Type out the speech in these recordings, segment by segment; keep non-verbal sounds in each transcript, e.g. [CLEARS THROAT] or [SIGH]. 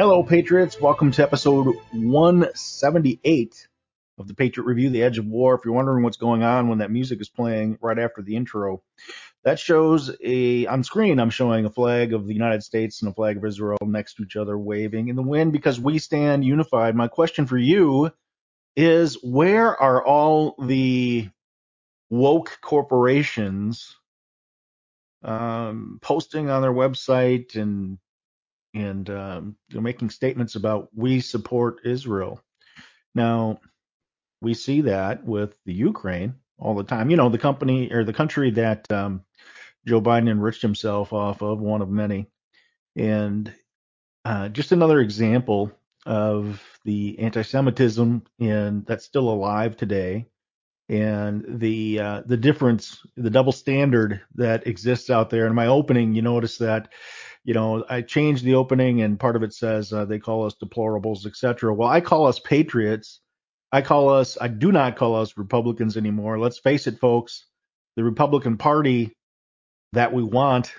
Hello, Patriots. Welcome to episode 178 of the Patriot Review, The Edge of War. If you're wondering what's going on when that music is playing right after the intro, that shows a on screen. I'm showing a flag of the United States and a flag of Israel next to each other, waving in the wind because we stand unified. My question for you is: Where are all the woke corporations um, posting on their website and and um, making statements about we support Israel. Now, we see that with the Ukraine all the time. You know, the company or the country that um, Joe Biden enriched himself off of, one of many. And uh, just another example of the anti-Semitism and that's still alive today, and the uh, the difference, the double standard that exists out there. In my opening, you notice that you know, I changed the opening and part of it says uh, they call us deplorables, etc. Well, I call us patriots. I call us, I do not call us Republicans anymore. Let's face it, folks. The Republican Party that we want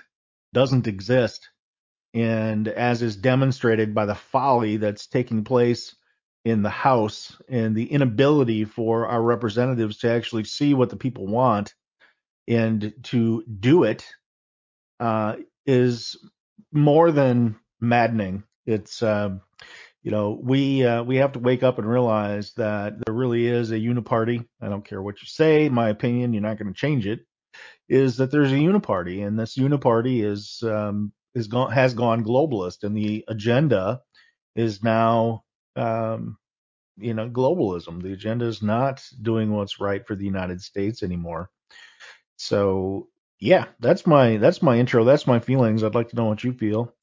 doesn't exist. And as is demonstrated by the folly that's taking place in the House and the inability for our representatives to actually see what the people want and to do it, uh, is more than maddening. It's um, you know we uh, we have to wake up and realize that there really is a uniparty. I don't care what you say. My opinion, you're not going to change it. Is that there's a uniparty, and this uniparty is um, is gone has gone globalist, and the agenda is now um, you know globalism. The agenda is not doing what's right for the United States anymore. So yeah, that's my that's my intro. That's my feelings. I'd like to know what you feel.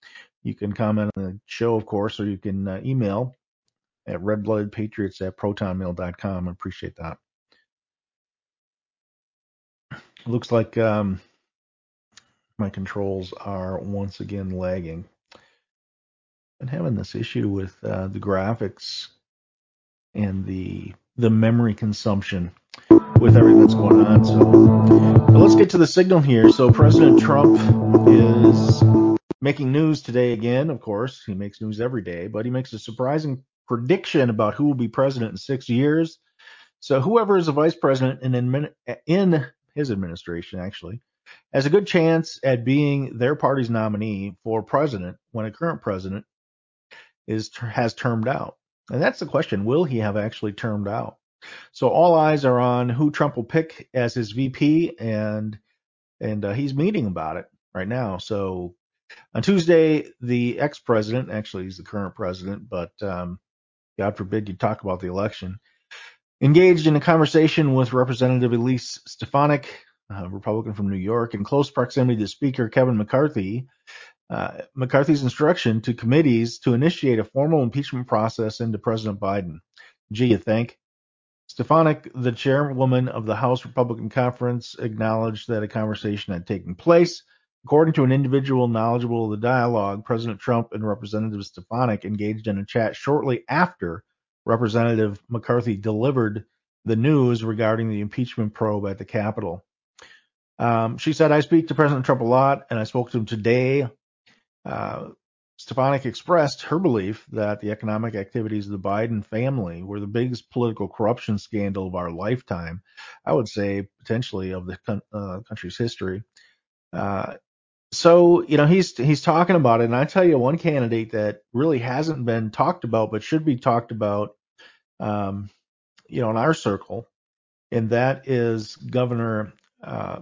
You can comment on the show, of course, or you can uh, email at redbloodpatriots at protonmail.com. I appreciate that. Looks like um, my controls are once again lagging. I'm having this issue with uh, the graphics and the the memory consumption with everything that's going on. So get to the signal here. So President Trump is making news today again. Of course, he makes news every day, but he makes a surprising prediction about who will be president in six years. So whoever is the vice president in, in his administration, actually, has a good chance at being their party's nominee for president when a current president is has termed out. And that's the question: Will he have actually termed out? So all eyes are on who Trump will pick as his VP, and and uh, he's meeting about it right now. So on Tuesday, the ex-president, actually he's the current president, but um, God forbid you talk about the election, engaged in a conversation with Representative Elise Stefanik, a Republican from New York, in close proximity to Speaker Kevin McCarthy. Uh, McCarthy's instruction to committees to initiate a formal impeachment process into President Biden. Gee, you think? Stefanik, the chairwoman of the House Republican Conference, acknowledged that a conversation had taken place. According to an individual knowledgeable of the dialogue, President Trump and Representative Stefanik engaged in a chat shortly after Representative McCarthy delivered the news regarding the impeachment probe at the Capitol. Um, she said, I speak to President Trump a lot, and I spoke to him today. Uh, Stefanik expressed her belief that the economic activities of the Biden family were the biggest political corruption scandal of our lifetime. I would say potentially of the uh, country's history. Uh, so you know he's he's talking about it, and I tell you one candidate that really hasn't been talked about but should be talked about, um, you know, in our circle, and that is Governor uh,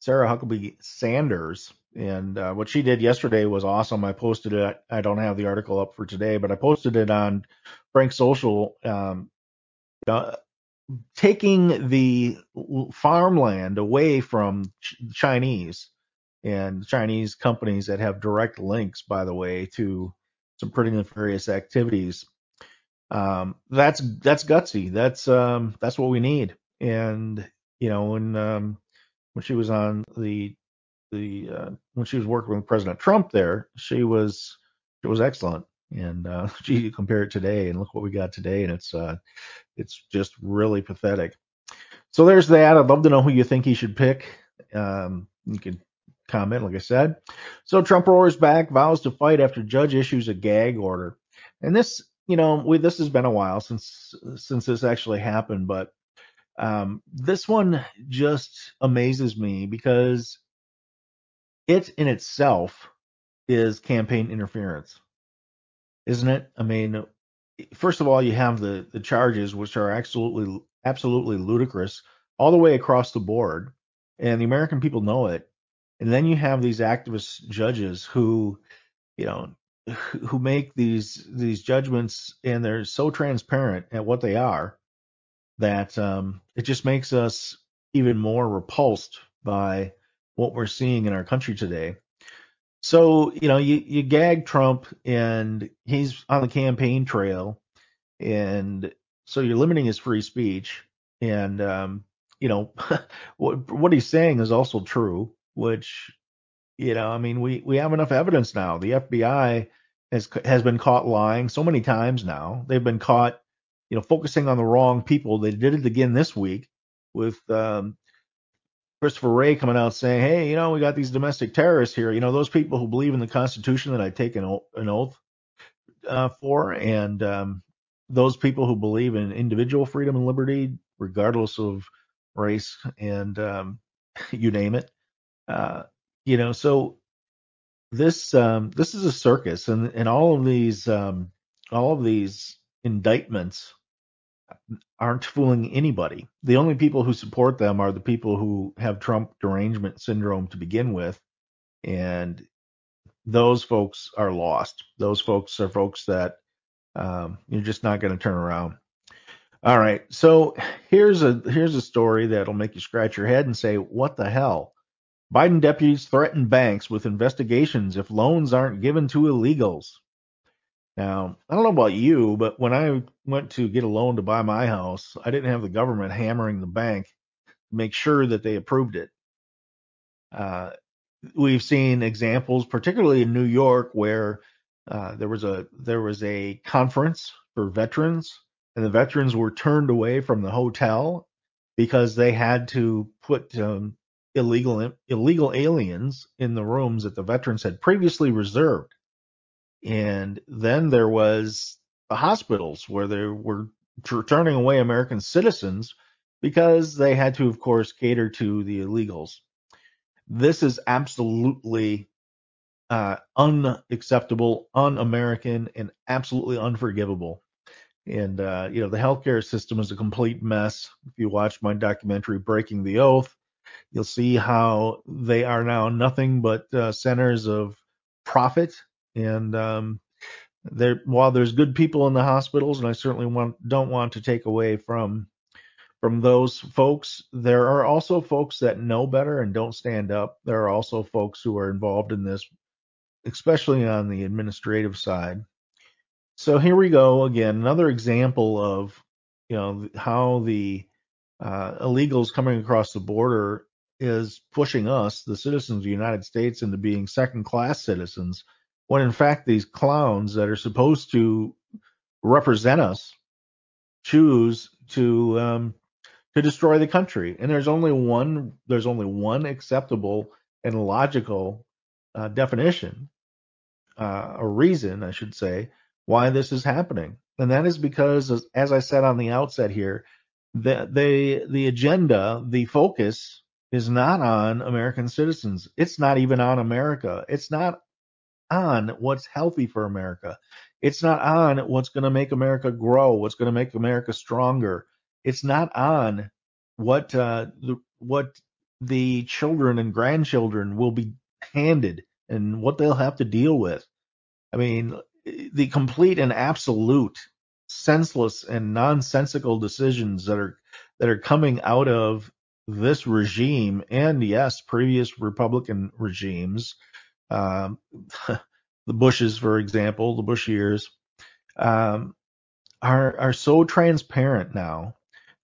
Sarah Huckabee Sanders. And uh, what she did yesterday was awesome. I posted it. I don't have the article up for today, but I posted it on Frank Social. Um, uh, taking the farmland away from ch- Chinese and Chinese companies that have direct links, by the way, to some pretty nefarious activities. Um, that's that's gutsy. That's um, that's what we need. And you know, when um, when she was on the the uh, when she was working with President Trump, there she was it was excellent. And uh, [LAUGHS] gee, compare it today, and look what we got today, and it's uh, it's just really pathetic. So there's that. I'd love to know who you think he should pick. Um, you can comment, like I said. So Trump roars back, vows to fight after judge issues a gag order. And this, you know, we, this has been a while since since this actually happened, but um, this one just amazes me because it in itself is campaign interference, isn't it? I mean, first of all, you have the the charges, which are absolutely absolutely ludicrous, all the way across the board, and the American people know it. And then you have these activist judges who, you know, who make these these judgments, and they're so transparent at what they are that um, it just makes us even more repulsed by what we're seeing in our country today. So, you know, you, you gag Trump and he's on the campaign trail. And so you're limiting his free speech. And, um, you know, [LAUGHS] what, what he's saying is also true, which, you know, I mean, we, we have enough evidence now. The FBI has, has been caught lying so many times now. They've been caught, you know, focusing on the wrong people. They did it again this week with, um, Christopher Wray coming out saying, "Hey, you know, we got these domestic terrorists here. You know, those people who believe in the Constitution that I take an, an oath uh, for, and um, those people who believe in individual freedom and liberty, regardless of race and um, [LAUGHS] you name it. Uh, you know, so this um, this is a circus, and and all of these um, all of these indictments aren't fooling anybody. The only people who support them are the people who have Trump derangement syndrome to begin with. And those folks are lost. Those folks are folks that um, you're just not going to turn around. All right, so here's a here's a story that'll make you scratch your head and say, "What the hell?" Biden deputies threaten banks with investigations if loans aren't given to illegals. Now, I don't know about you, but when I went to get a loan to buy my house, I didn't have the government hammering the bank to make sure that they approved it. Uh, we've seen examples, particularly in New York, where uh, there was a there was a conference for veterans, and the veterans were turned away from the hotel because they had to put um, illegal illegal aliens in the rooms that the veterans had previously reserved. And then there was the hospitals where they were turning away American citizens because they had to, of course, cater to the illegals. This is absolutely uh, unacceptable, un-American, and absolutely unforgivable. And uh, you know, the healthcare system is a complete mess. If you watch my documentary "Breaking the Oath," you'll see how they are now nothing but uh, centers of profit and um, there, while there's good people in the hospitals, and I certainly want, don't want to take away from from those folks, there are also folks that know better and don't stand up. There are also folks who are involved in this, especially on the administrative side. So here we go again, another example of you know how the uh, illegals coming across the border is pushing us, the citizens of the United States, into being second class citizens when in fact these clowns that are supposed to represent us choose to um, to destroy the country. And there's only one there's only one acceptable and logical uh, definition uh, a reason, I should say, why this is happening, and that is because, as, as I said on the outset here, the the the agenda, the focus is not on American citizens. It's not even on America. It's not on what's healthy for America. It's not on what's going to make America grow, what's going to make America stronger. It's not on what uh, the, what the children and grandchildren will be handed and what they'll have to deal with. I mean, the complete and absolute senseless and nonsensical decisions that are that are coming out of this regime and yes, previous Republican regimes, um, [LAUGHS] the Bushes, for example, the Bush years, um, are are so transparent now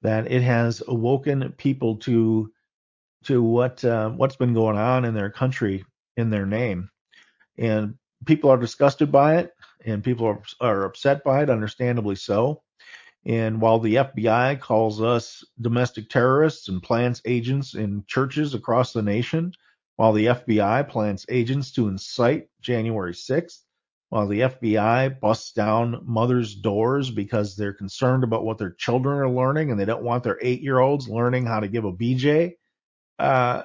that it has awoken people to to what uh, what's been going on in their country in their name, and people are disgusted by it, and people are, are upset by it, understandably so. And while the FBI calls us domestic terrorists and plants agents in churches across the nation, while the FBI plants agents to incite January 6th, while the FBI busts down mothers' doors because they're concerned about what their children are learning and they don't want their eight year olds learning how to give a BJ, uh,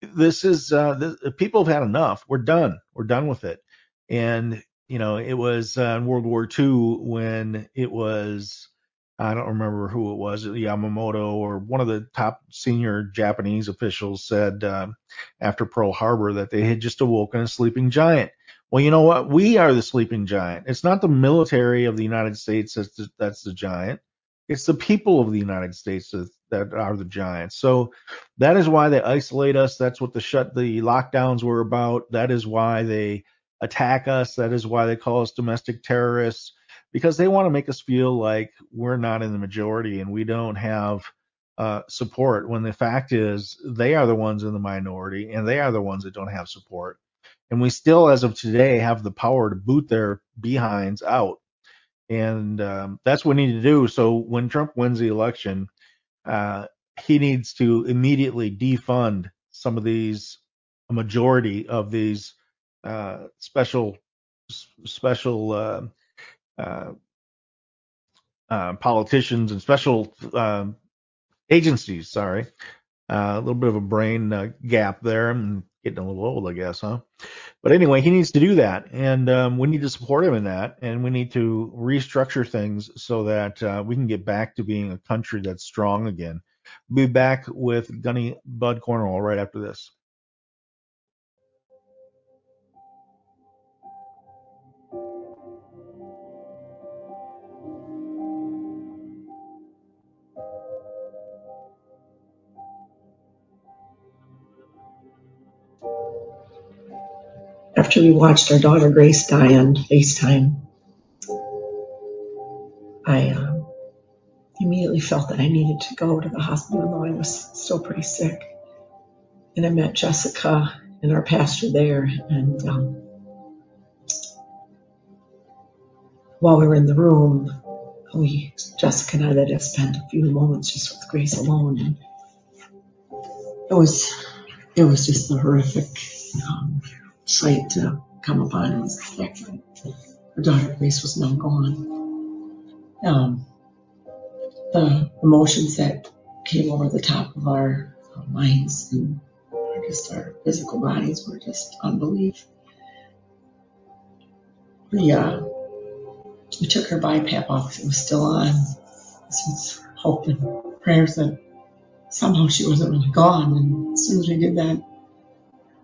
this is uh, people have had enough. We're done. We're done with it. And you know, it was uh, in World War II when it was I don't remember who it was, Yamamoto or one of the top senior Japanese officials said uh, after Pearl Harbor that they had just awoken a sleeping giant. Well, you know what? We are the sleeping giant. It's not the military of the United States that's the, that's the giant. It's the people of the United States that, that are the giants. So that is why they isolate us. That's what the shut the lockdowns were about. That is why they attack us. That is why they call us domestic terrorists because they want to make us feel like we're not in the majority and we don't have uh, support. When the fact is, they are the ones in the minority and they are the ones that don't have support. And we still, as of today, have the power to boot their behinds out and um, that's what we need to do. So when Trump wins the election, uh, he needs to immediately defund some of these, a majority of these uh, special special uh, politicians and special um, agencies. Sorry, uh, a little bit of a brain gap there. I'm getting a little old, I guess, huh? But anyway, he needs to do that, and um, we need to support him in that, and we need to restructure things so that uh, we can get back to being a country that's strong again. Be back with Gunny Bud Cornwell right after this. After we watched our daughter Grace die on FaceTime, I uh, immediately felt that I needed to go to the hospital, though I was still pretty sick. And I met Jessica and our pastor there. And um, while we were in the room, we, Jessica and I, that had spent a few moments just with Grace alone. And it was, it was just a horrific um, sight to come upon was that her daughter Grace was now gone. Um, the emotions that came over the top of our, our minds and just our physical bodies were just unbelief. We uh, we took her BiPAP off it was still on. This was hope and prayers that somehow she wasn't really gone. And as soon as we did that,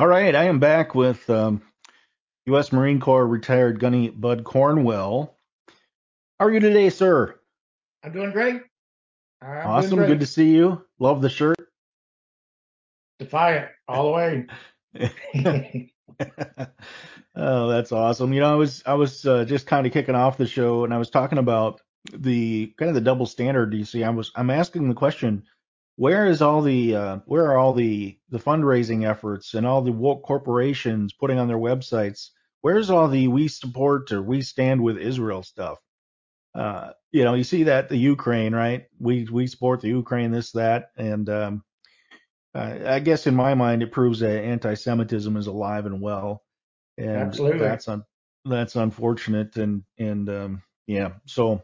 All right, I am back with um, U.S. Marine Corps retired gunny Bud Cornwell. How are you today, sir? I'm doing great. I'm awesome. Doing great. Good to see you. Love the shirt. Defiant all the way. [LAUGHS] oh, that's awesome. You know, I was I was uh, just kind of kicking off the show, and I was talking about the kind of the double standard. You see, I was I'm asking the question where is all the uh, where are all the the fundraising efforts and all the woke corporations putting on their websites? Where's all the we support or we stand with Israel stuff? Uh, you know, you see that the Ukraine, right? We we support the Ukraine, this that, and um, I guess in my mind it proves that anti-Semitism is alive and well, and Absolutely. that's un- that's unfortunate, and and um, yeah. So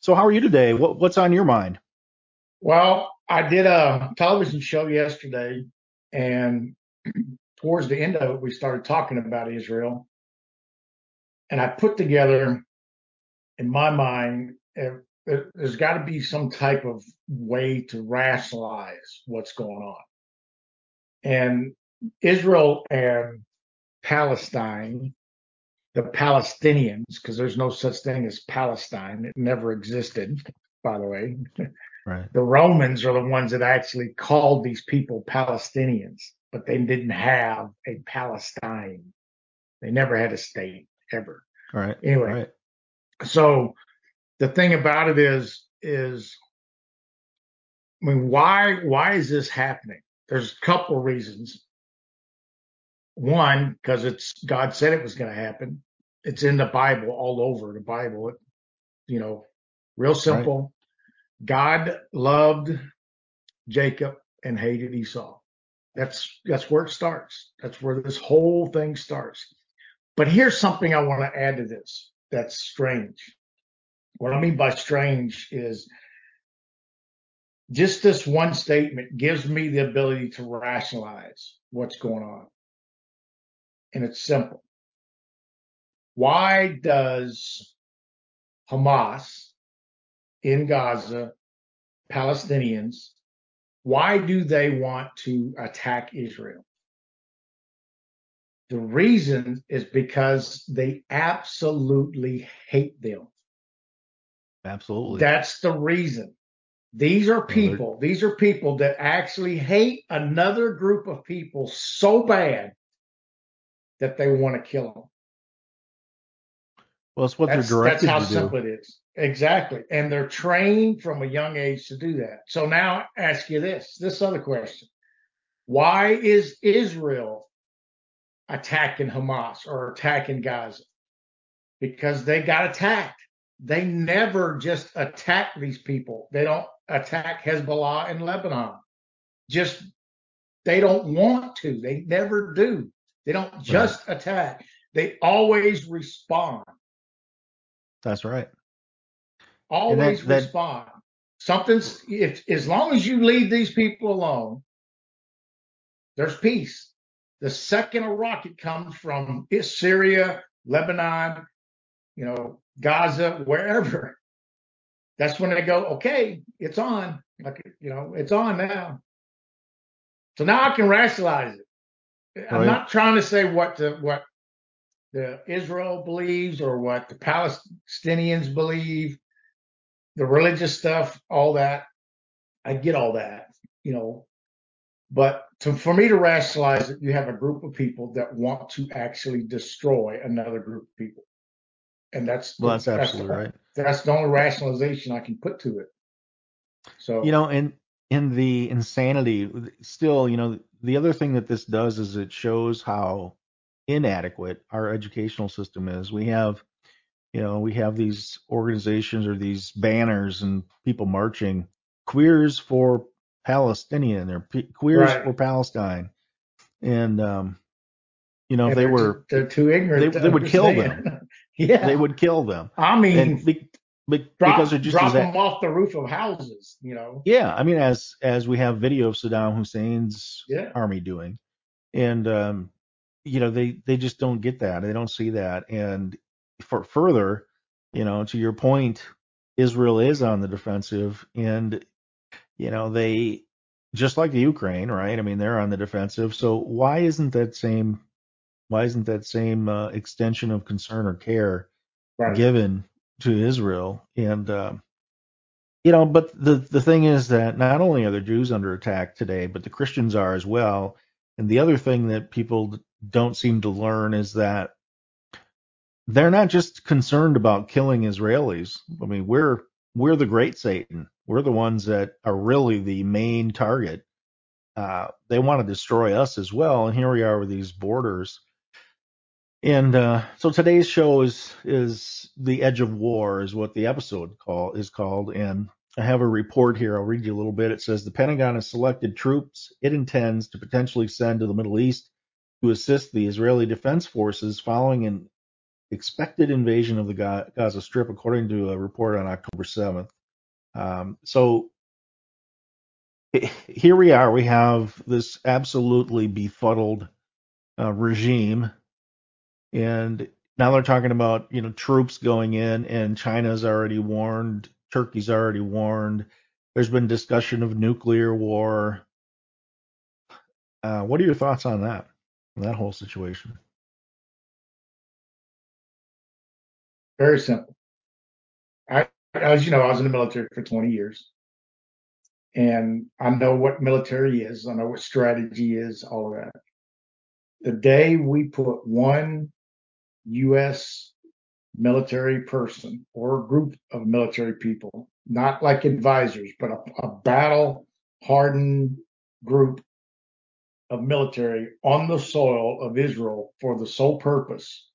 so how are you today? What what's on your mind? Well, I did a television show yesterday, and [CLEARS THROAT] towards the end of it, we started talking about Israel. And I put together, in my mind, there's got to be some type of way to rationalize what's going on. And Israel and Palestine, the Palestinians, because there's no such thing as Palestine, it never existed, by the way. [LAUGHS] Right. The Romans are the ones that actually called these people Palestinians, but they didn't have a Palestine. They never had a state ever. All right. Anyway, right. so the thing about it is, is I mean, why why is this happening? There's a couple of reasons. One, because it's God said it was going to happen. It's in the Bible, all over the Bible. It, You know, real simple. Right. God loved Jacob and hated Esau. That's that's where it starts. That's where this whole thing starts. But here's something I want to add to this that's strange. What I mean by strange is just this one statement gives me the ability to rationalize what's going on. And it's simple. Why does Hamas in Gaza, Palestinians, why do they want to attack Israel? The reason is because they absolutely hate them. Absolutely. That's the reason. These are people, these are people that actually hate another group of people so bad that they want to kill them. Well, it's what that's, they're directed That's how to simple do. it is. Exactly. And they're trained from a young age to do that. So now I ask you this, this other question. Why is Israel attacking Hamas or attacking Gaza? Because they got attacked. They never just attack these people. They don't attack Hezbollah in Lebanon. Just they don't want to. They never do. They don't just right. attack. They always respond. That's right. Always that, that, respond. Something's if as long as you leave these people alone, there's peace. The second a rocket comes from Syria, Lebanon, you know, Gaza, wherever, [LAUGHS] that's when they go, okay, it's on. Like, you know, it's on now. So now I can rationalize it. I'm Right. not trying to say what the what the Israel believes or what the Palestinians believe, the religious stuff, all that. I get all that, you know. But to, for me to rationalize it, you have a group of people that want to actually destroy another group of people. And that's Well, that's the, absolutely the, right. That's the only rationalization I can put to it. So You know, and in the insanity, still, you know, the other thing that this does is it shows how inadequate our educational system is. We have, you know, we have these organizations or these banners and people marching, queers for Palestinian or P- queers Right. for Palestine. and um, you know, if they were, too, they're too ignorant. they- to they would kill them. [LAUGHS] yeah, they would kill them, I mean, be, be- drop, because they're just drop them off the roof of houses. You know. Yeah, I mean, as as we have video of Saddam Hussein's Yeah. army doing, and um, you know, they they just don't get that. They don't see that. And for further, you know, to your point, Israel is on the defensive, and you know, they just like the Ukraine, right? I mean, they're on the defensive. So why isn't that same why isn't that same uh, extension of concern or care Right. given to Israel. And um, you know, but the the thing is that not only are the Jews under attack today, but the Christians are as well. And the other thing that people don't seem to learn is that they're not just concerned about killing Israelis. I mean, we're we're the great Satan. We're the ones that are really the main target. Uh, they want to destroy us as well, and here we are with these borders. And uh, so today's show is is the edge of war is what the episode call is called. And I have a report here. I'll read you a little bit. It says the Pentagon has selected troops it intends to potentially send to the Middle East to assist the Israeli Defense Forces following an expected invasion of the Gaza Strip, according to a report on October 7th. Um, so here we are. We have this absolutely befuddled uh, regime and now they're talking about you know troops going in and china's already warned turkey's already warned there's been discussion of nuclear war uh, what are your thoughts on that on that whole situation Very simple. I, as you know, I was in the military for 20 years, and I know what military is. I know what strategy is. All that. The day we put one U.S. military person or group of military people, not like advisors, but a, a battle hardened group of military on the soil of Israel for the sole purpose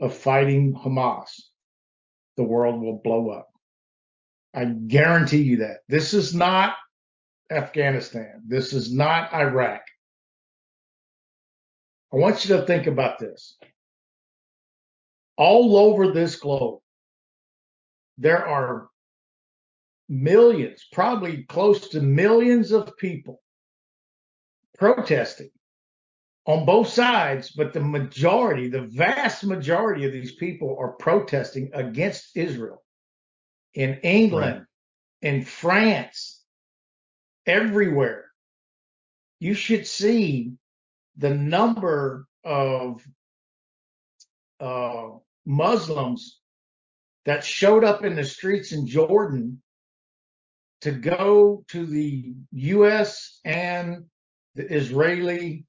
of fighting Hamas, the world will blow up. I guarantee you that. This is not Afghanistan. This is not Iraq. I want you to think about this. All over this globe, there are millions, probably close to millions of people protesting on both sides, but the majority, the vast majority of these people are protesting against Israel in England, in France, everywhere. You should see the number of uh, Muslims that showed up in the streets in Jordan to go to the U.S. and the Israeli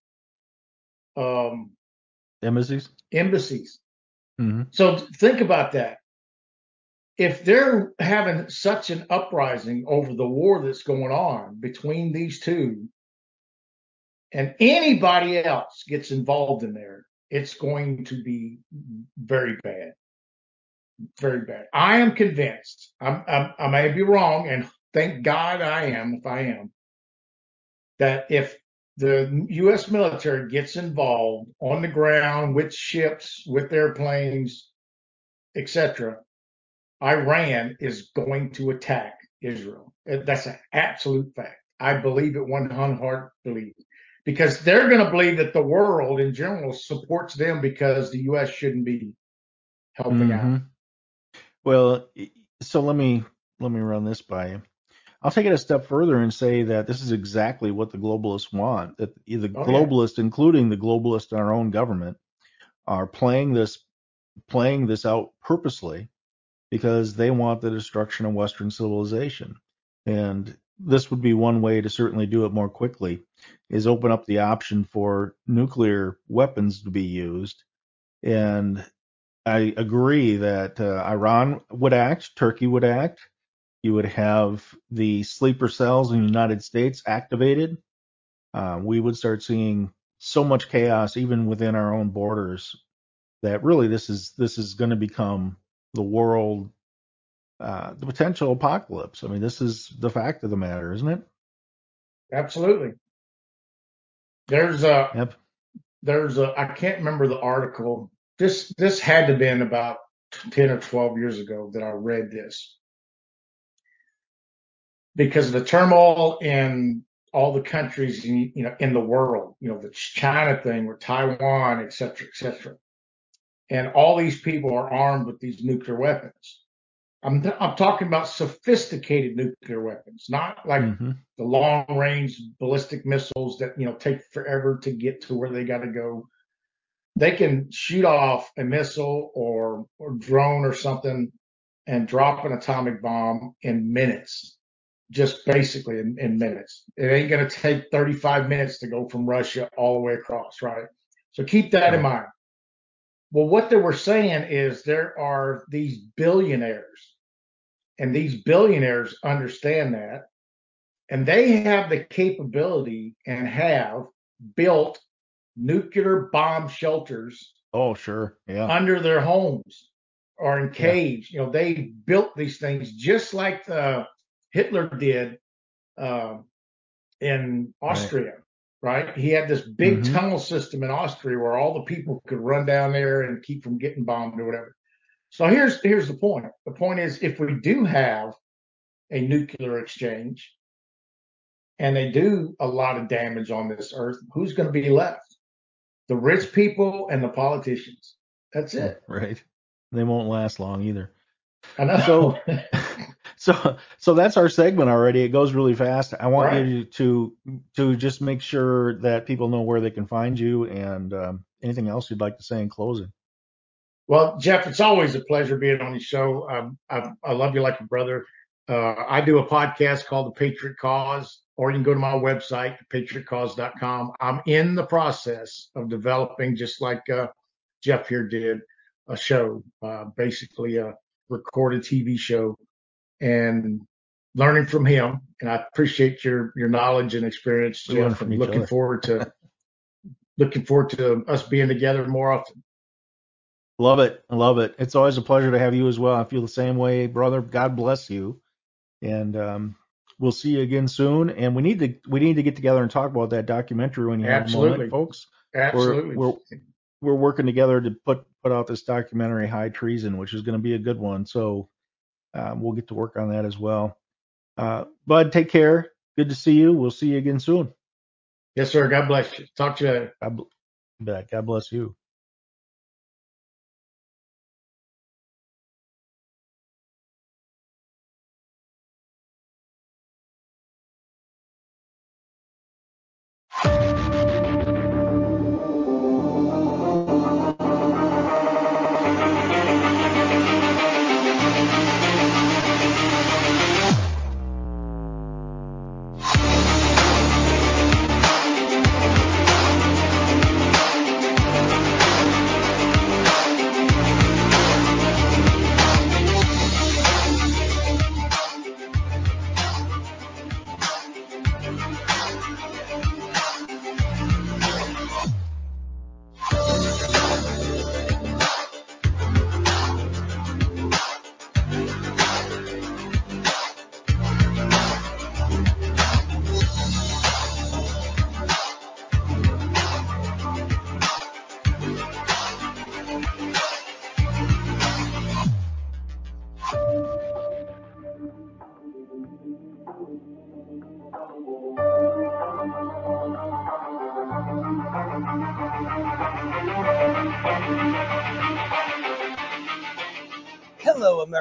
um, embassies embassies. hmm So think about that. If they're having such an uprising over the war that's going on between these two, and anybody else gets involved in there, it's going to be very bad. Very bad. I am convinced. I'm, I'm, I may be wrong, and thank God I am if I am, that if the U.S. military gets involved on the ground with ships, with airplanes, etc., Iran is going to attack Israel. That's an absolute fact. I believe it one heart believe because they're going to believe that the world in general supports them because the U.S. shouldn't be helping out. Mhm. Well, so let me let me run this by you. I'll take it a step further and say that this is exactly what the globalists want. That the Oh, yeah. globalists, including the globalists in our own government, are playing this playing this out purposely because they want the destruction of Western civilization. And this would be one way to certainly do it more quickly, is open up the option for nuclear weapons to be used. And I agree that uh, Iran would act, Turkey would act. You would have the sleeper cells in the United States activated. Uh, we would start seeing so much chaos even within our own borders that really this is this is going to become the world, uh, the potential apocalypse. I mean, this is the fact of the matter, isn't it? Absolutely. There's a Yep. there's a I can't remember the article. This this had to have been about ten or twelve years ago that I read this because of the turmoil in all the countries in, you know in the world, you know the China thing with Taiwan, et cetera, et cetera, and all these people are armed with these nuclear weapons. I'm I'm talking about sophisticated nuclear weapons, not like hmm the long range ballistic missiles that you know take forever to get to where they got to go. They can shoot off a missile or or drone or something and drop an atomic bomb in minutes, just basically in, in minutes. It ain't going to take 35 minutes to go from Russia all the way across, right? So keep that in mind. Well, what they were saying is there are these billionaires, and these billionaires understand that, and they have the capability and have built nuclear bomb shelters Oh, sure. Yeah. under their homes or in Yeah. caves. You know, they built these things just like uh, Hitler did uh, in Austria, right? He had this big Mhm. tunnel system in Austria where all the people could run down there and keep from getting bombed or whatever. So here's here's the point. The point is, if we do have a nuclear exchange and they do a lot of damage on this earth, who's going to be left? The rich people and the politicians. That's it. Right. They won't last long either. I know. So- [LAUGHS] [LAUGHS] So, so that's our segment already. It goes really fast. I want Right. you to to just make sure that people know where they can find you and um, anything else you'd like to say in closing. Well, Jeff, it's always a pleasure being on your show. Um, I, I love you like a brother. Uh, I do a podcast called The Patriot Cause, or you can go to my website, patriotcause.com. I'm in the process of developing, just like uh, Jeff here did, a show, uh, basically a recorded TV show, and learning from him. And I appreciate your your knowledge and experience, Jeff. from And looking other. forward to [LAUGHS] looking forward to us being together more often. Love it. I love it. It's always a pleasure to have you as well. I feel the same way, brother. God bless you. And um, we'll see you again soon. And we need to we need to get together and talk about that documentary when you have a moment, folks. Absolutely. we're we're working together to put put out this documentary, High Treason, which is going to be a good one. So um, we'll get to work on that as well. Uh, Bud, take care. Good to see you. We'll see you again soon. Yes, sir. God bless you. Talk to you later. God. God bless you.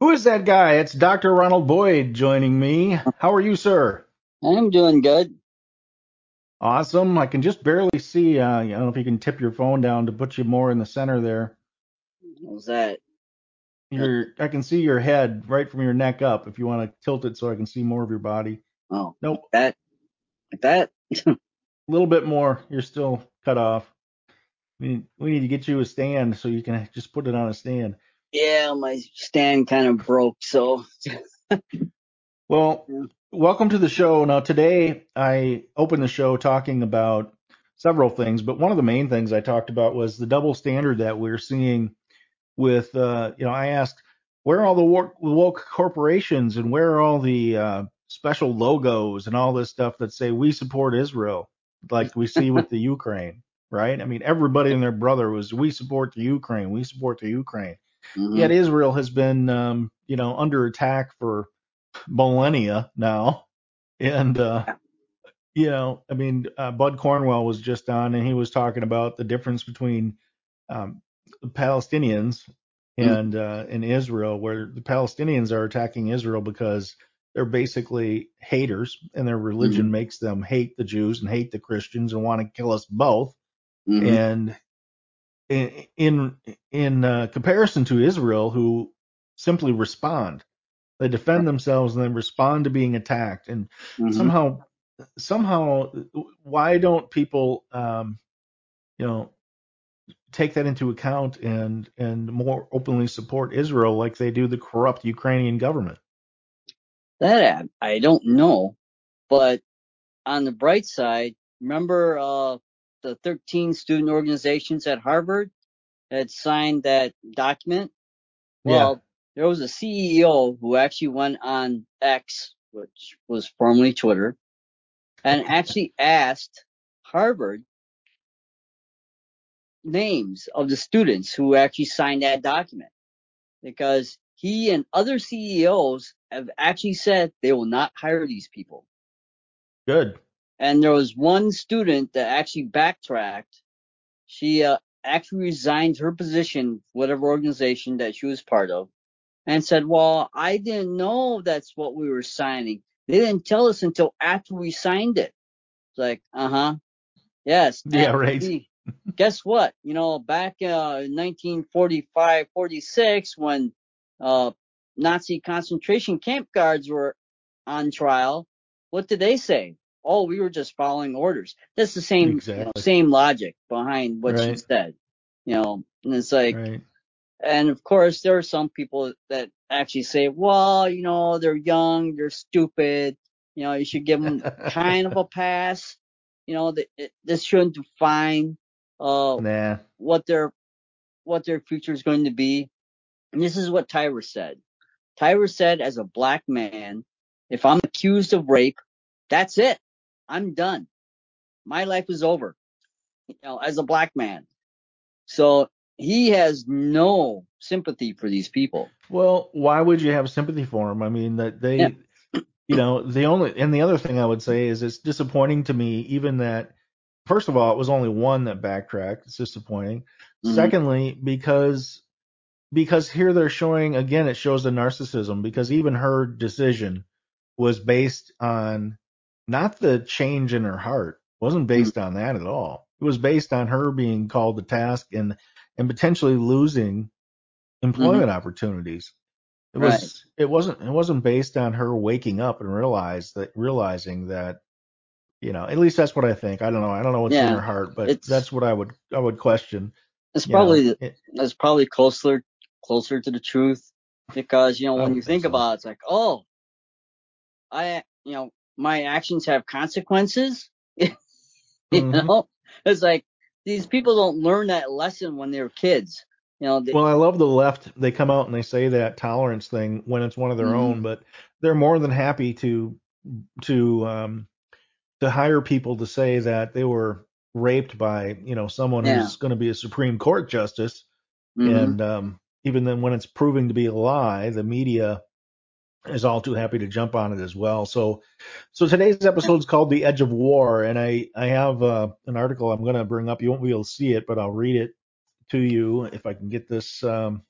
Who is that guy? It's Dr. Ronald Boyd joining me. How are you, sir? I'm doing good. Awesome. I can just barely see. Uh, I don't know if you can tip your phone down to put you more in the center there. How's that? Your, I can see your head right from your neck up. If you want to tilt it so I can see more of your body. Oh, Nope. like that, like that. [LAUGHS] A little bit more. You're still cut off. We need, we need to get you a stand so you can just put it on a stand. Yeah, my stand kind of broke, so Well, Yeah. welcome to the show. Now, today I opened the show talking about several things, but one of the main things I talked about was the double standard that we're seeing with, uh, you know, I asked, where are all the woke, woke corporations and where are all the uh, special logos and all this stuff that say we support Israel, like we see with the [LAUGHS] Ukraine, right? I mean, everybody and their brother was, we support the Ukraine, we support the Ukraine. Mhm. Yet Israel has been, um, you know, under attack for millennia now, and uh, you know, I mean, uh, Bud Cornwell was just on, and he was talking about the difference between um, the Palestinians and uh, in Israel, where the Palestinians are attacking Israel because they're basically haters, and their religion makes them hate the Jews and hate the Christians and want to kill us both. Mhm. and in in in uh, comparison to Israel, who simply respond, they defend themselves and then respond to being attacked. And Mhm. somehow, somehow, why don't people, um, you know, take that into account and and more openly support Israel like they do the corrupt Ukrainian government? That I I don't know, but on the bright side, remember uh, the 13 student organizations at Harvard had signed that document? Well, there was a CEO who actually went on X, which was formerly Twitter, and [LAUGHS] actually asked Harvard names of the students who actually signed that document because he and other CEOs have actually said they will not hire these people. Good. And there was one student that actually backtracked. She uh, actually resigned her position, whatever organization that she was part of, and said, Well, I didn't know that's what we were signing. They didn't tell us until after we signed it. It's like, uh huh. Yes. Yeah, right. we- guess what? You know, back uh, in 1945, 46, when uh, Nazi concentration camp guards were on trial, what did they say? Oh, we were just following orders. That's the same, you know, same logic behind what she Right. said. You know, and it's like, Right. and of course, there are some people that actually say, well, you know, they're young, they're stupid. You know, you should give them kind of a [LAUGHS] pass. You know, th- it- this shouldn't define uh, Nah. what their what their future is going to be. And this is what Tyra said. Tyra said, as a black man, if I'm accused of rape, that's it. I'm done. My life is over. You know, as a black man. So he has no sympathy for these people. Well, why would you have sympathy for them? I mean, that they, Yeah. you know, the only, and the other thing I would say is it's disappointing to me, even that, first of all, it was only one that backtracked. It's disappointing. Mhm. Secondly, because, because here they're showing, again, it shows the narcissism because even her decision was based on not the change in her heart, it wasn't hmm. based on that at all. It was based on her being called to task and, and potentially losing mm-hmm. employment opportunities. It was it wasn't it wasn't based on her waking up and realize that realizing that you know at least that's what I think. I don't know. I don't know what's in her heart, but that's what I would I would question. It's you know. probably It- that's probably closer closer to the truth because you know when you think think so. about it, it's like oh, I you know my actions have consequences. [LAUGHS] you Mhm. know, it's like these people don't learn that lesson when they're kids. You know, they, Well, I love the left. They come out and they say that tolerance thing when it's one of their Mhm. own, but they're more than happy to to um, to hire people to say that they were raped by you know someone Yeah. who's going to be a Supreme Court justice, mhm. and um, even then when it's proving to be a lie, the media is all too happy to jump on it as well. So, so today's episode is called "The Edge of War," and I I have uh, an article I'm going to bring up. You won't be able to see it, but I'll read it to you if I can get this um,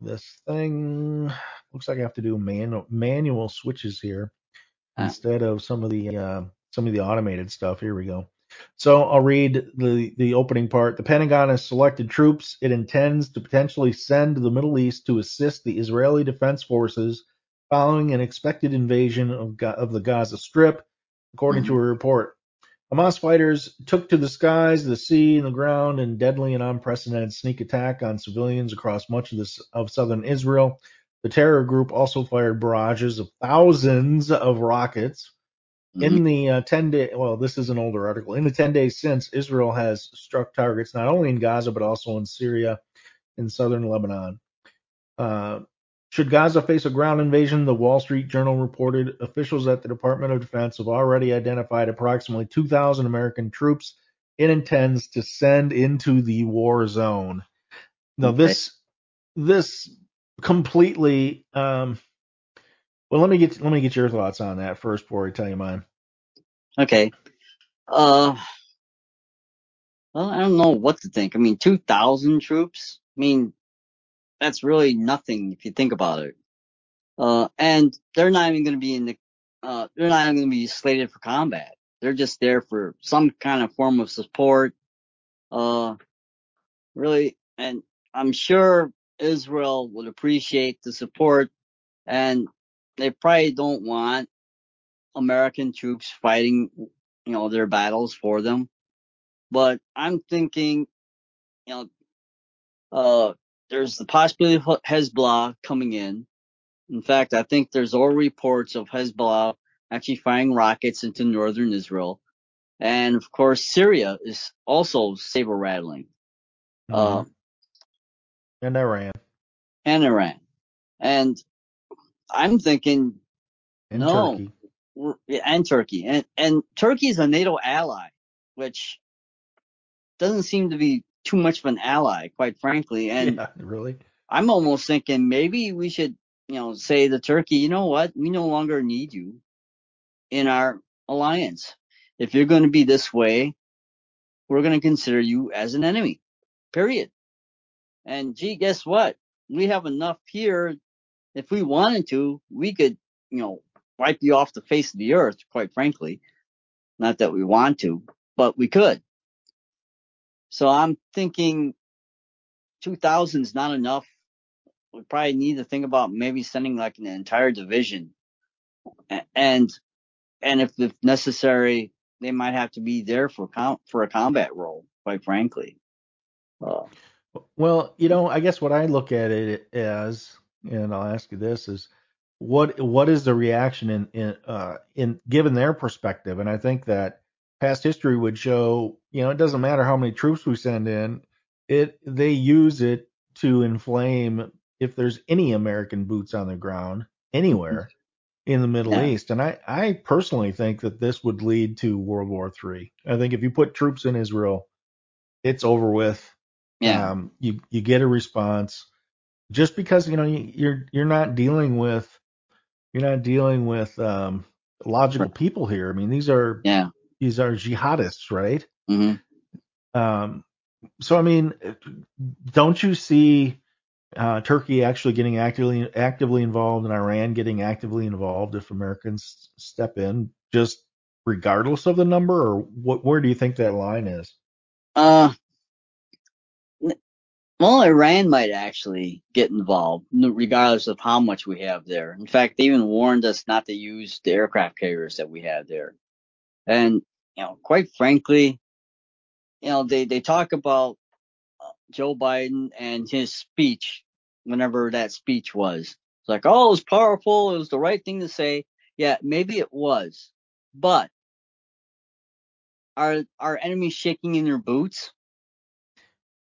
this thing. Looks like I have to do manual manual switches here Ah. instead of some of the uh, some of the automated stuff. Here we go. So I'll read the the opening part. The Pentagon has selected troops it intends to potentially send to the Middle East to assist the Israeli Defense Forces following an expected invasion of, of the Gaza Strip, according to mm-hmm. a report. Hamas fighters took to the skies, the sea, and the ground in deadly and unprecedented sneak attack on civilians across much of, this, of southern Israel. The terror group also fired barrages of thousands of rockets. In the uh, 10 day, well, this is an older article. In the 10 days since, Israel has struck targets not only in Gaza but also in Syria and southern Lebanon. Uh, should Gaza face a ground invasion, the Wall Street Journal reported officials at the Department of Defense have already identified approximately 2,000 American troops it intends to send into the war zone. Now, Okay. this this completely. Um, well, let me get let me get your thoughts on that first before I tell you mine. Okay. Uh, well, I don't know what to think. I mean, 2,000 troops? I mean, that's really nothing if you think about it. Uh, and they're not even going to be in the, uh, they're not even going to be slated for combat. They're just there for some kind of form of support. Uh, really, and I'm sure Israel would appreciate the support and they probably don't want American troops fighting, you know, their battles for them. But I'm thinking, you know, uh, there's the possibility of Hezbollah coming in. In fact, I think there's all reports of Hezbollah actually firing rockets into northern Israel. And of course, Syria is also saber rattling. Uh, Mhm. and Iran and Iran. And I'm thinking, and no, Turkey. and Turkey. And, and Turkey is a NATO ally, which doesn't seem to be too much of an ally, quite frankly. [LAUGHS] And yeah, really. I'm almost thinking maybe we should, you know, say to Turkey, you know what? We no longer need you in our alliance. If you're going to be this way, we're going to consider you as an enemy. Period. And gee, guess what? We have enough here. If we wanted to, we could, you know, wipe you off the face of the earth, quite frankly. Not that we want to, but we could. So I'm thinking 2000 is not enough. We probably need to think about maybe sending like an entire division. And, and if, if necessary, they might have to be there for com- for a combat role, quite frankly. Uh, Well, you know, I guess what I look at it as, and I'll ask you this, is what what is the reaction in in uh, in given their perspective? And I think that past history would show, you know, it doesn't matter how many troops we send in, it they use it to inflame if there's any American boots on the ground anywhere in the Middle Yeah. East. And I I personally think that this would lead to World War Three. I think if you put troops in Israel, it's over with. yeah. Um, you you get a response just because you know you, you're you're not dealing with you're not dealing with um, logical people here. I mean these are yeah. these are jihadists, right? hmm Um, so I mean, don't you see uh, Turkey actually getting actively actively involved and Iran getting actively involved if Americans step in, just regardless of the number, or what? Where do you think that line is? Uh, Well, Iran might actually get involved, regardless of how much we have there. In fact, they even warned us not to use the aircraft carriers that we have there. And, you know, quite frankly, you know, they, they talk about uh, Joe Biden and his speech, whenever that speech was. It's like, oh, it was powerful. It was the right thing to say. Yeah, maybe it was. But are our enemies shaking in their boots?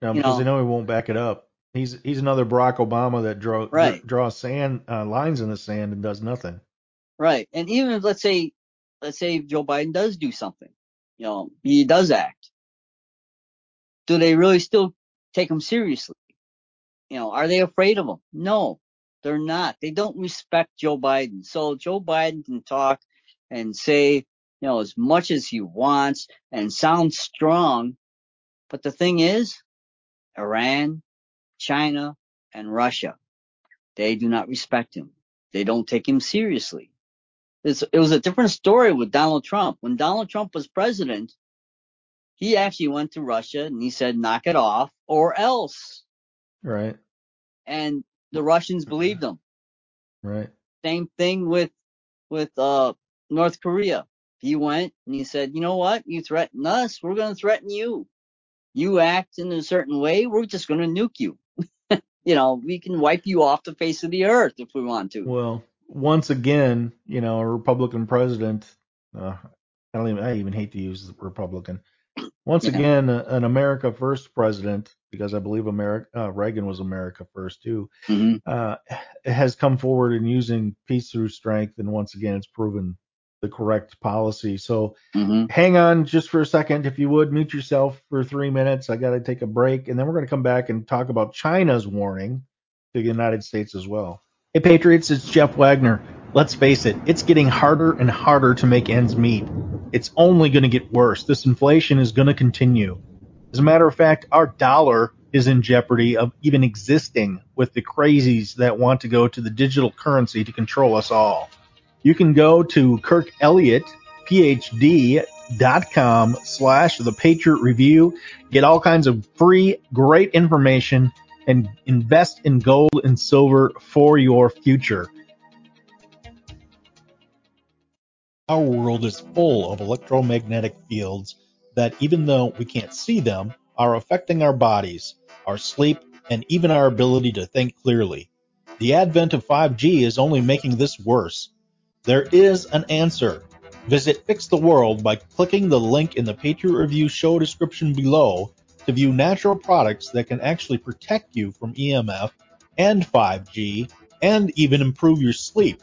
No, You because know- they know he won't back it up. He's he's another Barack Obama that draw Right. draws sand uh, lines in the sand and does nothing. Right. And even if let's say let's say Joe Biden does do something, you know, he does act. Do they really still take him seriously? You know, are they afraid of him? No, they're not. They don't respect Joe Biden. So Joe Biden can talk and say, you know, as much as he wants and sound strong. But the thing is, Iran, China, and Russia, they do not respect him. They don't take him seriously. It's, it was a different story with Donald Trump. When Donald Trump was president, he actually went to Russia and he said, knock it off or else. Right. And the Russians believed him. Right. Same thing with, with, uh, North Korea. He went and he said, you know what? You threaten us. We're going to threaten you. You act in a certain way. We're just going to nuke you. [LAUGHS] you know, we can wipe you off the face of the earth if we want to. Well, once again, you know, a Republican president. Uh, I don't even. I even hate to use the Republican. Once Yeah. again, a- an America First president, because I believe America uh, Reagan was America First too, hmm uh, has come forward in using peace through strength, and once again, it's proven the correct policy. So hmm hang on just for a second, if you would, mute yourself for three minutes. I got to take a break, and then we're going to come back and talk about China's warning to the United States as well. Hey, Patriots, it's Jeff Wagner. Let's face it, it's getting harder and harder to make ends meet. It's only going to get worse. This inflation is going to continue. As a matter of fact, our dollar is in jeopardy of even existing with the crazies that want to go to the digital currency to control us all. You can go to Kirk Elliott, PhD.com slash the Patriot Review, get all kinds of free, great information, and invest in gold and silver for your future. Our world is full of electromagnetic fields that, even though we can't see them, are affecting our bodies, our sleep, and even our ability to think clearly. The advent of 5G is only making this worse. There is an answer. Visit Fix the World by clicking the link in the Patriot Review show description below to view natural products that can actually protect you from EMF and 5G and even improve your sleep.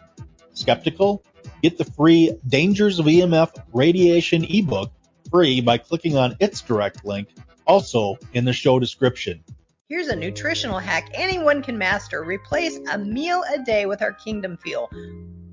Skeptical? Get the free Dangers of EMF Radiation ebook free by clicking on its direct link, also in the show description. Here's a nutritional hack anyone can master. Replace a meal a day with our Kingdom Fuel.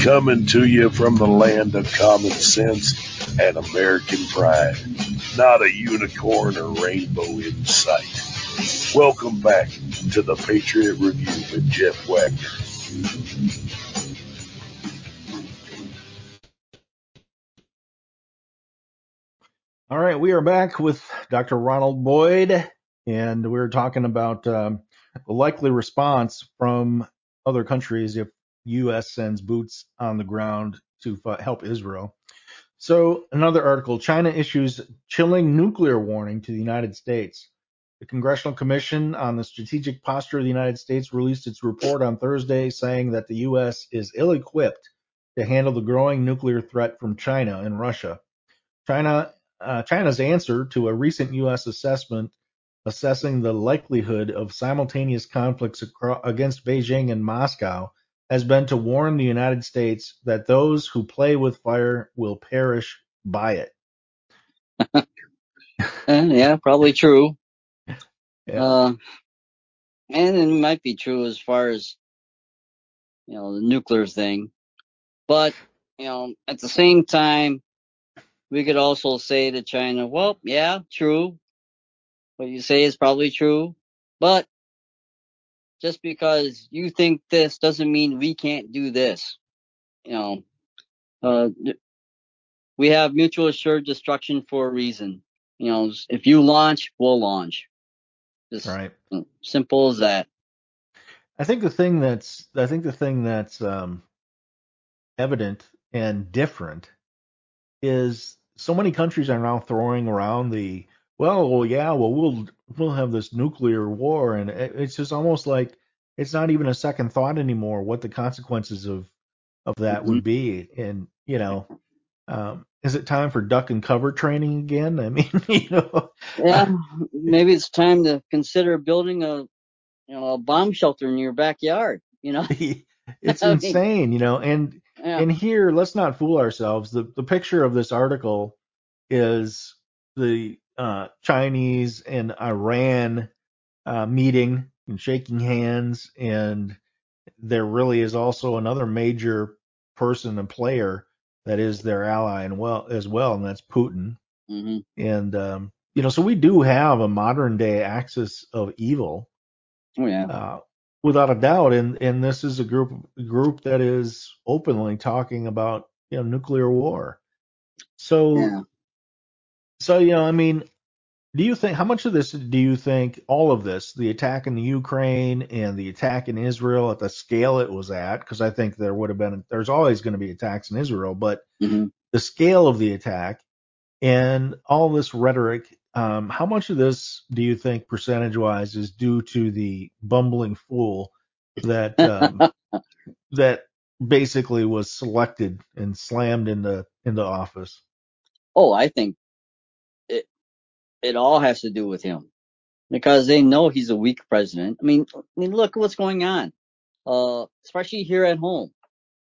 Coming to you from the land of common sense and American pride. Not a unicorn or rainbow in sight. Welcome back to the Patriot Review with Jeff Wagner. All right, we are back with Dr. Ronald Boyd, and we're talking about um, the likely response from other countries if U.S. sends boots on the ground to help Israel. So another article: China issues chilling nuclear warning to the United States. The Congressional Commission on the Strategic Posture of the United States released its report on Thursday, saying that the U.S. is ill-equipped to handle the growing nuclear threat from China and Russia. China, uh, China's answer to a recent U.S. assessment assessing the likelihood of simultaneous conflicts acro- against Beijing and Moscow has been to warn the United States that those who play with fire will perish by it. [LAUGHS] Yeah, probably true. Yeah. Uh, and it might be true as far as you know the nuclear thing, but you know at the same time, we could also say to China, well, yeah, true. What you say is probably true, but just because you think this doesn't mean we can't do this. You know, uh, we have mutual assured destruction for a reason. You know, if you launch, we'll launch. Just Right. simple as that. I think the thing that's I think the thing that's um, evident and different is so many countries are now throwing around the well, well, yeah, well, we'll we'll have this nuclear war, and it- it's just almost like it's not even a second thought anymore what the consequences of of that would be, and you know, um, is it time for duck and cover training again? I [LAUGHS] mean, you know, Yeah, maybe it's time to consider building a you know a bomb shelter in your backyard. You know, [LAUGHS] [LAUGHS] it's insane, you know, and yeah, and here let's not fool ourselves. The the picture of this article is the uh, Chinese and Iran uh, meeting and shaking hands, and there really is also another major person and player that is their ally and well as well, and that's Putin. hmm And um, you know, so we do have a modern day axis of evil oh yeah, uh, without a doubt. And and this is a group group that is openly talking about you know nuclear war. So yeah. so you know, I mean, do you think how much of this do you think all of this, the attack in the Ukraine and the attack in Israel at the scale it was at? Because I think there would have been there's always going to be attacks in Israel, but hmm the scale of the attack and all this rhetoric. Um, how much of this do you think, percentage-wise, is due to the bumbling fool that um, [LAUGHS] that basically was selected and slammed into into office? oh, I think it all has to do with him because they know he's a weak president. I mean, I mean, look what's going on, uh, especially here at home.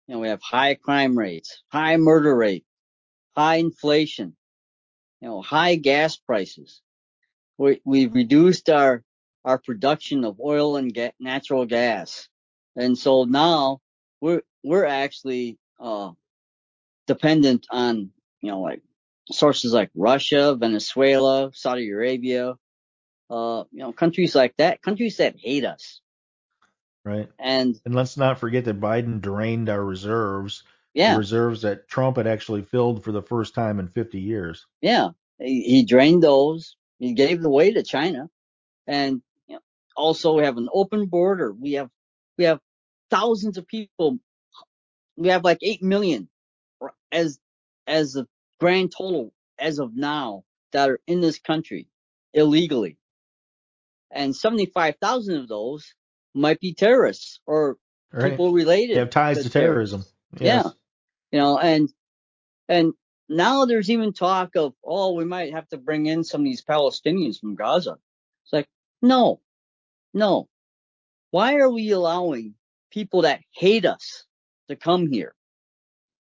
You know, we have high crime rates, high murder rate, high inflation, you know, high gas prices. We, we've reduced our, our production of oil and ga- natural gas. And so now we're, we're actually, uh, dependent on, you know, like sources like Russia, Venezuela, Saudi Arabia, uh, you know, countries like that, countries that hate us. Right. And And let's not forget that Biden drained our reserves, the yeah, reserves that Trump had actually filled for the first time in 50 years. yeah, he, he drained those. He gave the way to China. And you know, also we have an open border. We have, we have thousands of people. We have like 8 million as, as a grand total as of now that are in this country illegally. And 75,000 of those might be terrorists or Right. people related They have ties to terrorism. Yeah. Yes. you know, and and now there's even talk of oh we might have to bring in some of these Palestinians from Gaza. It's like no, no. Why are we allowing people that hate us to come here?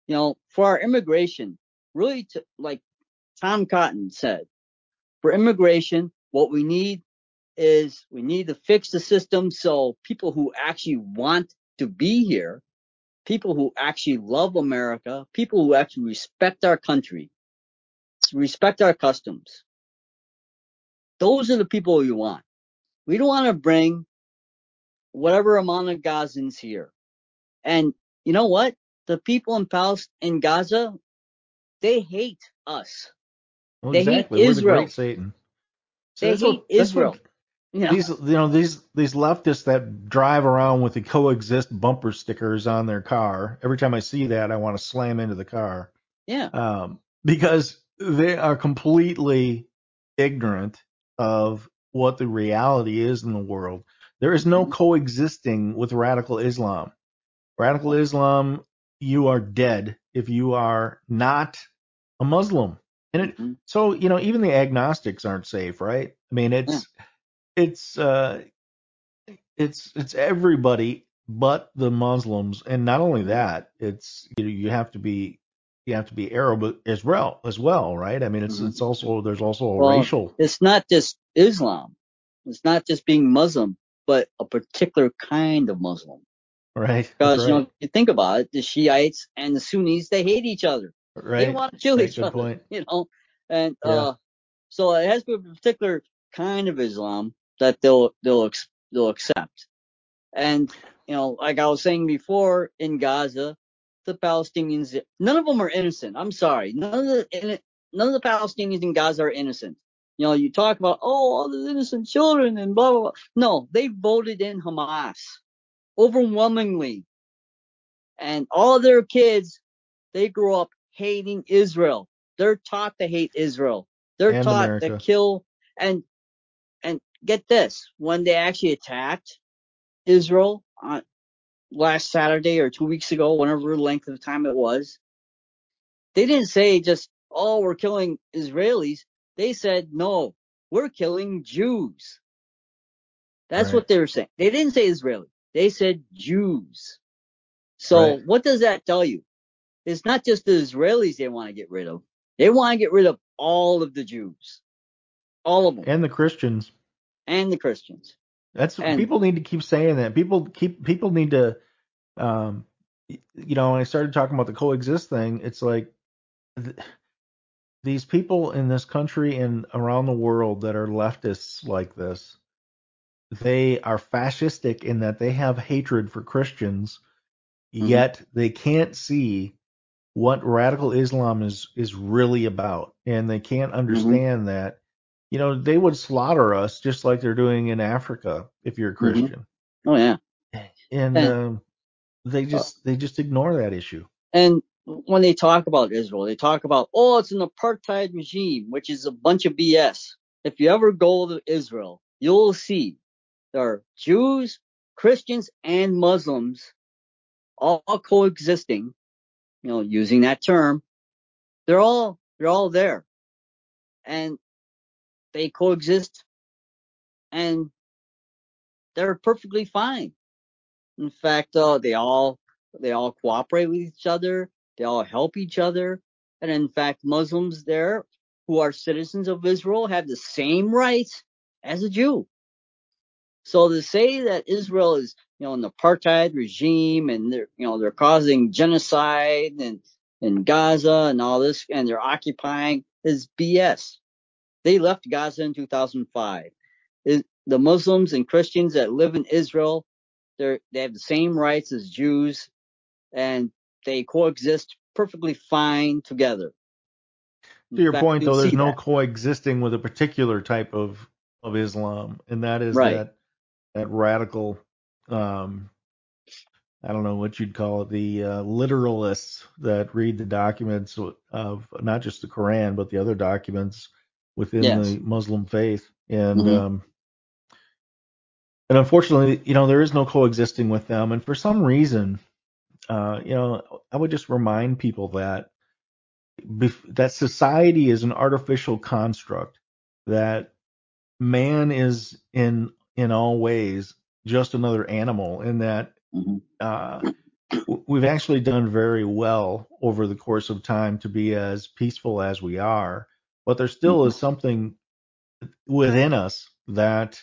You know, for our immigration, really to like Tom Cotton said, for immigration, what we need is we need to fix the system so people who actually want to be here people who actually love America, people who actually respect our country, respect our customs. Those are the people we want. We don't want to bring whatever amount of Gazans here. And you know what? The people in Palestine, in Gaza, they hate us. Well, They hate exactly. We're the Israel. great Satan. So They hate what, Israel. know, these you know these these leftists that drive around with the coexist bumper stickers on their car. Every time I see that, I want to slam into the car yeah. um, because they are completely ignorant of what the reality is in the world. There is no Mhm. coexisting with radical Islam. Radical Islam, you are dead if you are not a Muslim. And it, Mhm. so, you know, even the agnostics aren't safe, right? I mean, it's, it's, uh, it's, it's everybody but the Muslims. And not only that, it's, you know, you have to be, you have to be Arab as well, as well, right? I mean, it's, Mhm. it's also, there's also a Well, racial, It's not just Islam. It's not just being Muslim, but a particular kind of Muslim. right? Because That's you right. know, you think about it, the Shiites and the Sunnis, they hate each other. They right. want to kill Right, each other. point. You know, and Yeah. uh, so it has to be a particular kind of Islam that they'll they'll ex- they'll accept. And you know, like I was saying before, in Gaza, the Palestinians, none of them are innocent. I'm sorry, none of the none of the Palestinians in Gaza are innocent. You know, you talk about oh, all the innocent children and blah blah blah. No, they voted in Hamas overwhelmingly, and all their kids, they grew up hating Israel. They're taught to hate Israel. They're And taught America. to kill and and get this when they actually attacked Israel on last Saturday or two weeks ago, whatever length of time it was, they didn't say just, oh, we're killing Israelis. They said, no, we're killing Jews. That's Right. what they were saying. They didn't say Israeli. They said Jews. So Right. what does that tell you? It's not just the Israelis they want to get rid of. They want to get rid of all of the Jews. All of them. And the Christians. And the Christians. That's And- people need to keep saying that. People keep people need to, um, you know, when I started talking about the coexist thing, it's like th- these people in this country and around the world that are leftists like this, they are fascistic in that they have hatred for Christians, Mhm. yet they can't see what radical Islam is is really about, and they can't mm-hmm. understand that. You know, they would slaughter us just like they're doing in Africa if you're a mm-hmm. Christian. Oh yeah. and And- um, they uh, just they just ignore that issue. And when they talk about Israel, they talk about, oh, it's an apartheid regime, which is a bunch of BS. If you ever go to Israel, you'll see there are Jews, Christians, and Muslims all coexisting, you know, using that term. They're all, they're all there. And they coexist and they're perfectly fine. In fact, uh, they all, they all cooperate with each other. They all help each other. And in fact, Muslims there who are citizens of Israel have the same rights as a Jew. So to say that Israel is, you know, an apartheid regime and they're, you know, they're causing genocide and in Gaza and all this and they're occupying is BS. They left Gaza in 2005. Is- The Muslims and Christians that live in Israel, they're, they have the same rights as Jews and they coexist perfectly fine together. In To your fact, point, though, there's no that. coexisting with a particular type of of Islam, and that is Right. that that radical. Um, I don't know what you'd call it, the uh, literalists that read the documents of not just the Quran but the other documents within Yes. the Muslim faith, and Mhm. um, and unfortunately, you know, there is no coexisting with them, and for some reason, uh, you know, I would just remind people that bef- that society is an artificial construct that man is in in all ways just another animal in that Mhm. uh, we've actually done very well over the course of time to be as peaceful as we are but there still is something within us that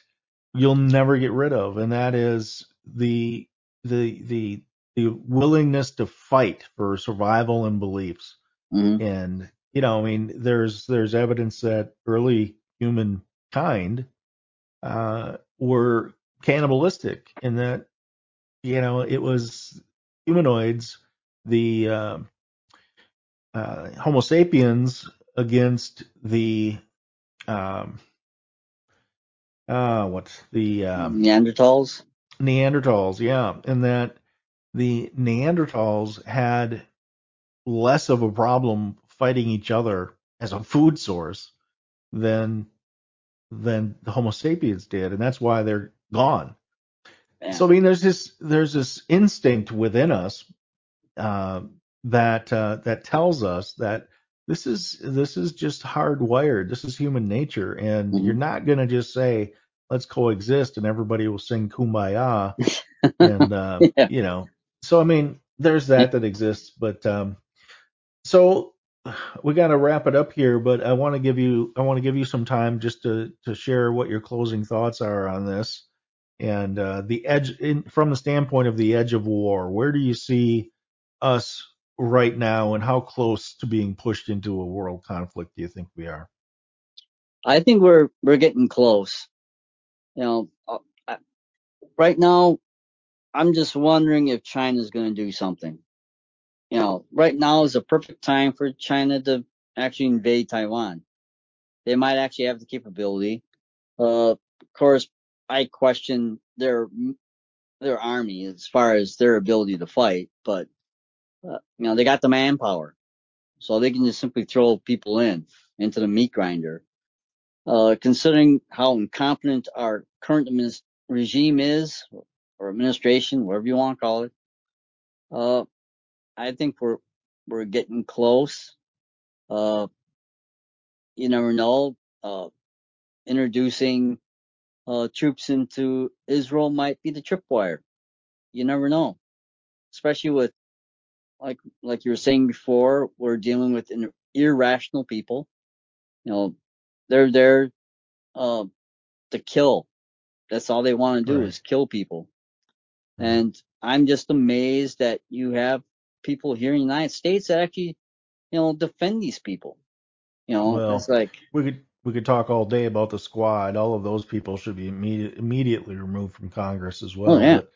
you'll never get rid of and that is the the the the willingness to fight for survival and beliefs Mhm. and you know i mean there's there's evidence that early humankind uh were cannibalistic in that you know it was humanoids the uh, uh homo sapiens against the um uh, what's the um, Neanderthals. Neanderthals, yeah, and that the Neanderthals had less of a problem fighting each other as a food source than than the Homo sapiens did, and that's why they're gone. Yeah. So I mean, there's this there's this instinct within us uh, that uh, that tells us that this is this is just hardwired. This is human nature, and Mhm. you're not gonna just say let's coexist and everybody will sing kumbaya [LAUGHS] and uh, Yeah. you know. So I mean, there's that that exists, but um, so [SIGHS] we got to wrap it up here. But I want to give you I want to give you some time just to to share what your closing thoughts are on this and uh, the edge in, from the standpoint of the edge of war. Where do you see us right now, and how close to being pushed into a world conflict do you think we are? I think we're we're getting close. You know, uh, I- right now, I'm just wondering if China's going to do something. You know, right now is a perfect time for China to actually invade Taiwan. They might actually have the capability. Uh, of course, I question their their army as far as their ability to fight, but uh, you know, they got the manpower, so they can just simply throw people in into the meat grinder. Uh, considering how incompetent our current regime is, or administration, whatever you want to call it, uh, I think we're we're getting close. Uh, you never know. Uh, introducing uh, troops into Israel might be the tripwire. You never know, especially with like like you were saying before, we're dealing with irrational people. You know, they're there uh, to kill. That's all they want to do Right. is kill people. And I'm just amazed that you have people here in the United States that actually, you know, defend these people. You know, Well, it's like, we could we could talk all day about the squad. All of those people should be immediate, immediately removed from Congress as well. oh yeah, But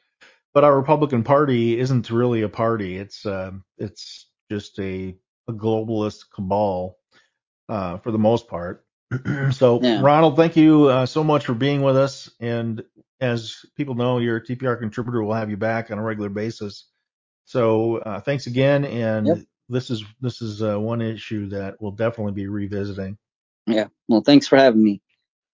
but our Republican Party isn't really a party. It's um it's just a a globalist cabal uh, for the most part. [CLEARS THROAT] so yeah, Ronald, thank you uh, so much for being with us. And as people know, you're a TPR contributor. We'll have you back on a regular basis. So uh, thanks again. And Yep. this is this is uh, one issue that we'll definitely be revisiting. yeah. Well, thanks for having me.